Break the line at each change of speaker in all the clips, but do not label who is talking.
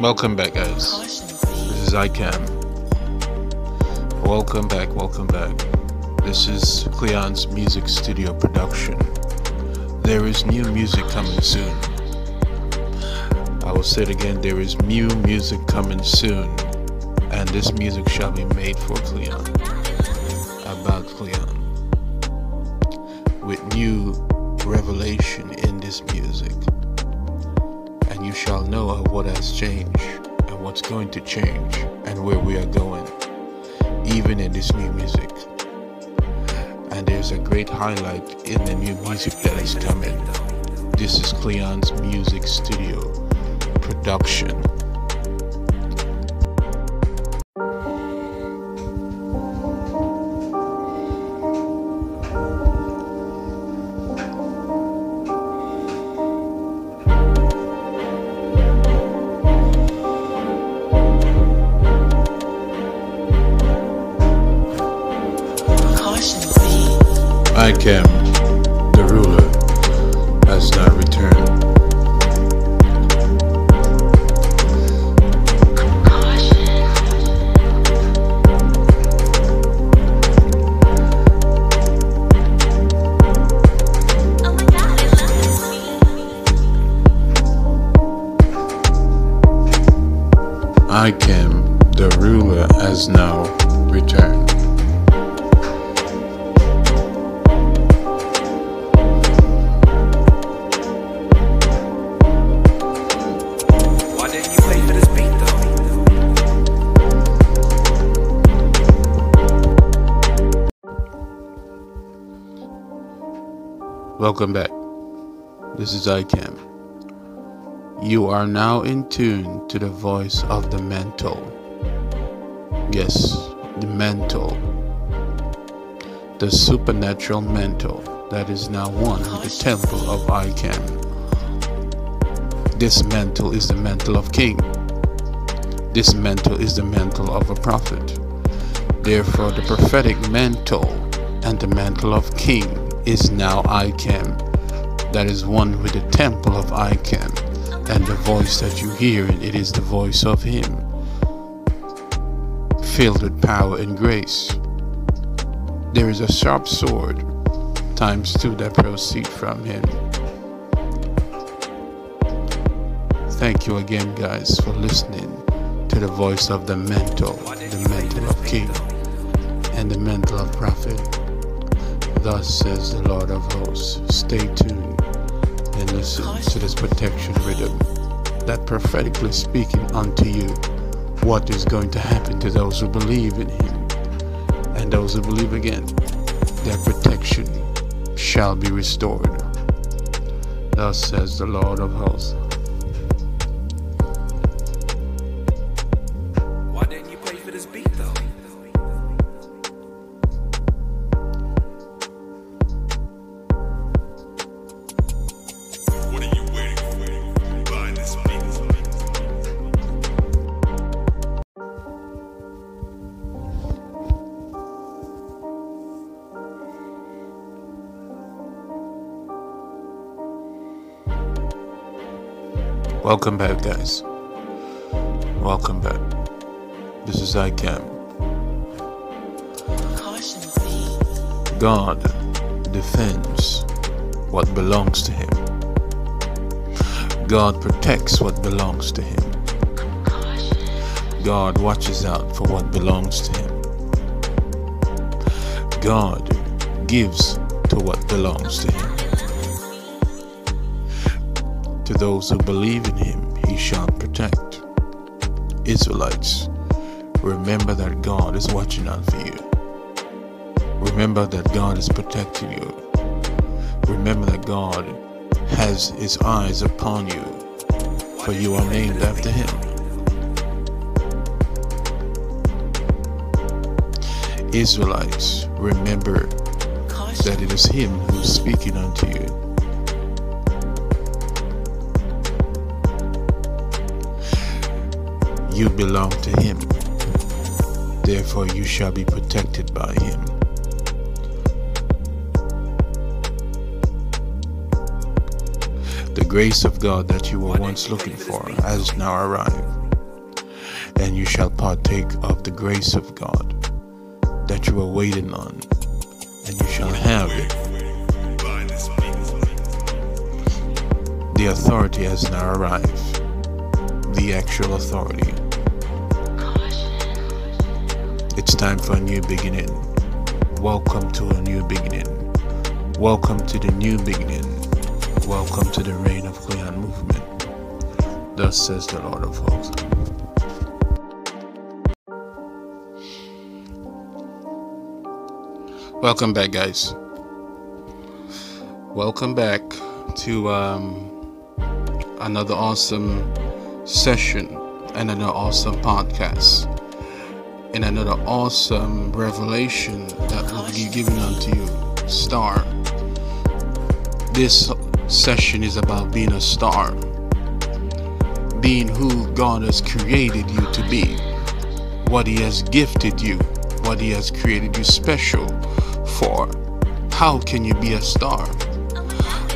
Welcome back, guys. This is ICAM. Welcome back, welcome back. This is Cleon's Music Studio production. There is new music coming soon. I will say it again there is new music coming soon, and this music shall be made for Cleon. About Cleon. With new revelation in this music you shall know what has changed and what's going to change and where we are going, even in this new music. And there's a great highlight in the new music that is coming. This is Cleon's Music Studio production. ICAM, the ruler, has not returned. ICAM, the ruler, has now returned. Welcome back. This is ICAM. You are now in tune to the voice of the mental. Yes, the mental. The supernatural mental that is now one with the temple of ICAM. This mental is the mental of king. This mental is the mental of a prophet. Therefore, the prophetic mantle and the mantle of king is now ICAM. That is one with the temple of ICAM. And the voice that you hear, and it is the voice of him, filled with power and grace. There is a sharp sword, times two, that proceed from him. Thank you again, guys, for listening to the voice of the mental, the mental of king and the mental of prophet. Thus says the Lord of hosts. Stay tuned and listen to this protection rhythm that prophetically speaking unto you what is going to happen to those who believe in him and those who believe again. Their protection shall be restored. Thus says the Lord of hosts. Welcome back, guys. Welcome back. This is ICAM. God defends what belongs to Him. God protects what belongs to Him. God watches out for what belongs to Him. God gives to what belongs to Him. To those who believe in Him, He shall protect. Israelites, remember that God is watching out for you. Remember that God is protecting you. Remember that God has his eyes upon you, for you are named after him. Israelites, remember that it is him who is speaking unto you. You belong to him. Therefore, you shall be protected by him. The grace of God that you were once looking for has now arrived. and you shall partake of the grace of God that you were waiting on, and you shall have it.
The
authority has now arrived. The actual authority. It's time for a new beginning. Welcome to a new beginning. Welcome to the new beginning. Welcome to the reign of Cleon movement. Thus says the Lord of hosts. Welcome back, guys. Welcome back to um, another awesome session and another awesome podcast and another awesome revelation that will be given unto you. Star. This session is about being a star, being who God has created you to be, what He has gifted you, what He has created you special for. How can you be a star?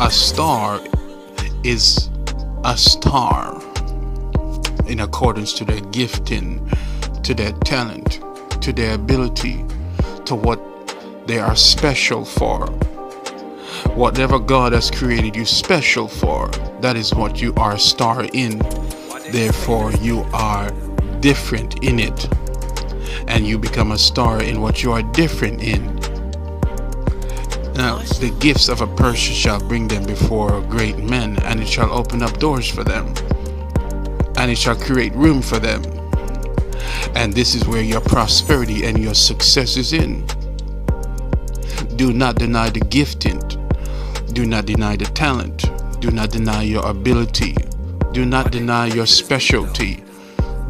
A star is a star in accordance to their gifting, to their talent, to their ability, to what they are special for. Whatever God has created you special for, that is what you are a star in. Therefore, you are different in it. And you become a star in what you are different in. Now, the gifts of a person shall bring them before great men, and it shall open up doors for them, and it shall create room for them. And this is where your prosperity and your success is in. Do not deny the gifting, do not deny the talent, do not deny your ability, do not deny your specialty.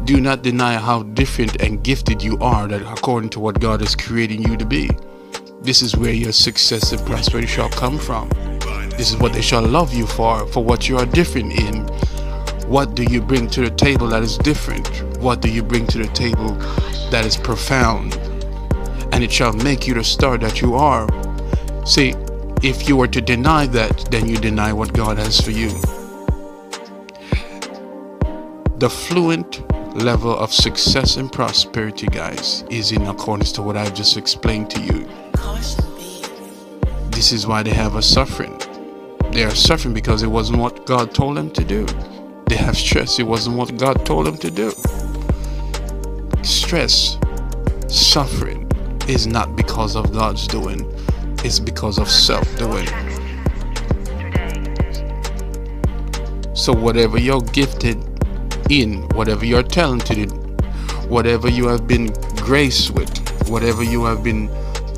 Do not deny how different and gifted you are that according to what God is creating you to be. This is where your success and prosperity shall come from. This is what they shall love you for, for what you are different in. What do you bring to the table that is different? What do you bring to the table that is profound? And it shall make you the star that you are. See, if you were to deny that, then you deny what God has for you. The fluent level of success and prosperity, guys, is in accordance to what I've just explained to you. This is why they have a suffering. They are suffering because it wasn't what God told them to do. They have stress, it wasn't what God told them to do. Stress, suffering is not because of God's doing, it's because of self doing. So, whatever you're gifted in, whatever you're talented in, whatever you have been graced with, whatever you have been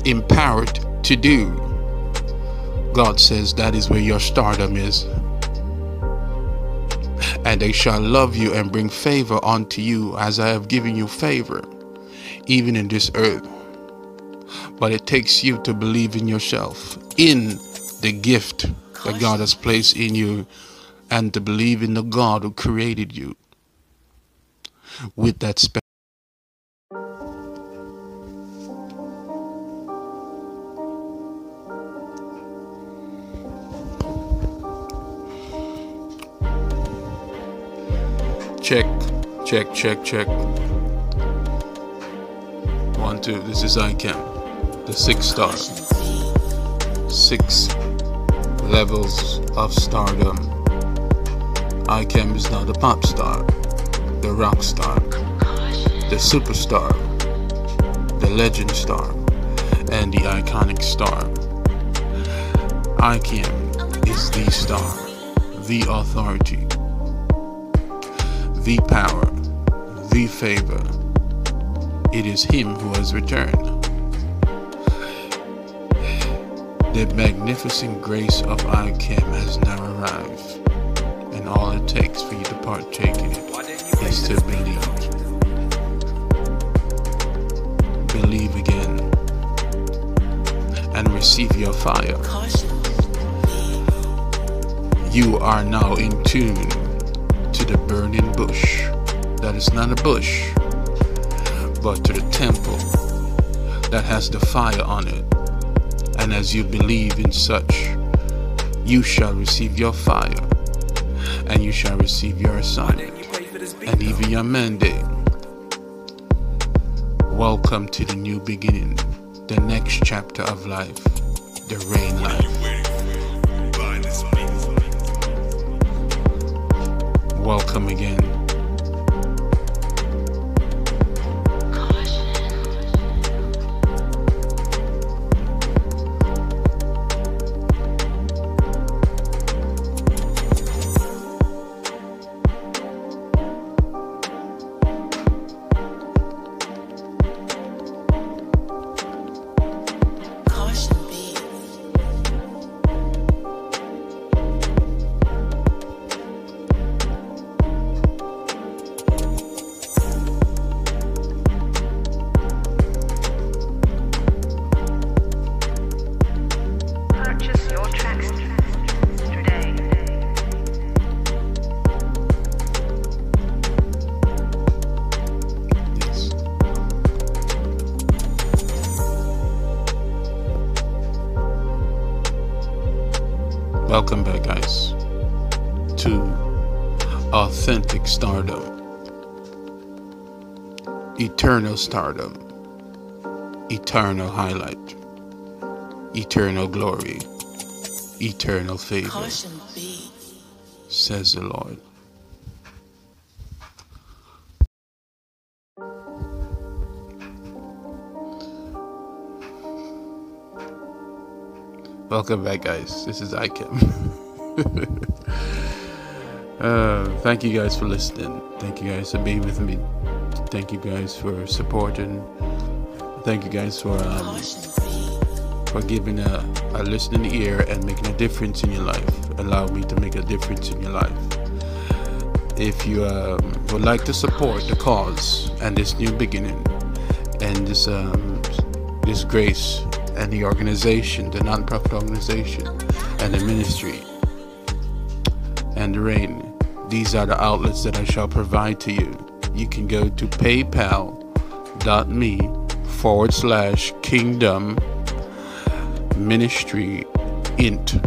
empowered to do, God says that is where your stardom is. And they shall love you and bring favor unto you as I have given you favor, even in this earth. But it takes you to believe in yourself, in the gift that God has placed in you, and to believe in the God who created you with that special. Check, check, check, check. One, two. This is ICAM, the six star. Six levels of stardom. ICAM is now the pop star, the rock star, the superstar, the legend star, and the iconic star. ICAM is the star, the authority, the power, the favor. It is Him who has returned. The magnificent grace of ICAM has now arrived, and all it takes for you to partake in it is to believe. Believe again and receive your fire. You are now in tune to the burning bush. That is not a bush, but to the temple that has the fire on it. And as you believe in such, you shall receive your fire, and you shall receive your assignment, and even your mandate. Welcome to the new beginning, the next chapter of life, the reign life. Welcome again. Stardom, Eternal Stardom, Eternal Highlight, Eternal Glory, Eternal Favor, says the Lord. Welcome back, guys. This is ICAM. uh, thank you guys for listening. Thank you guys for being with me. Thank you guys for supporting. Thank you guys for um, for giving a, a listening ear and making a difference in your life. Allow me to make a difference in your life. If you um, would like to support the cause and this new beginning and this um, this grace and the organization, the non-profit organization and the ministry and rain, these are the outlets that I shall provide to you. You can go to paypal.me forward slash kingdom ministry int.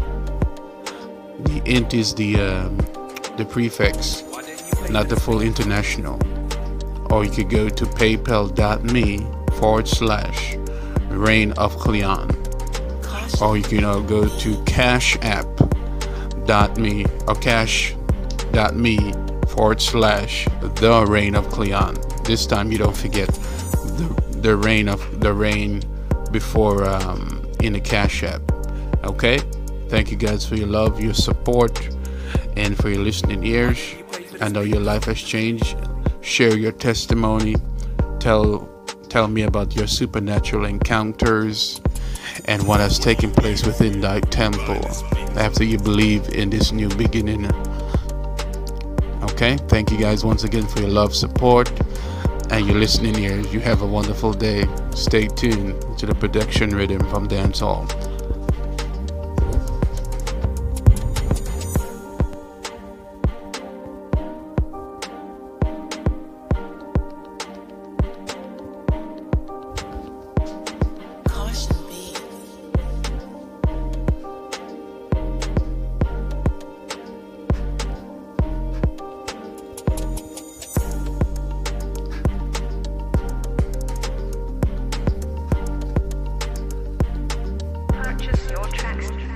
The int is the um, the prefix not the full international. Or you could go to paypal.me forward slash reign of cleon or you can uh, go to cash app dot me or cash dot me forward slash the reign of cleon. This time you don't forget the the reign of the reign before um, in the cash app. Okay? Thank you guys for your love your support and for your listening ears. I know your life has changed. Share your testimony. Tell tell me about your supernatural encounters and what has taken place within thy temple after you believe in this new beginning. Okay? Thank you guys once again for your love support and your listening ears. You have a wonderful day. Stay tuned to the production rhythm from dance hall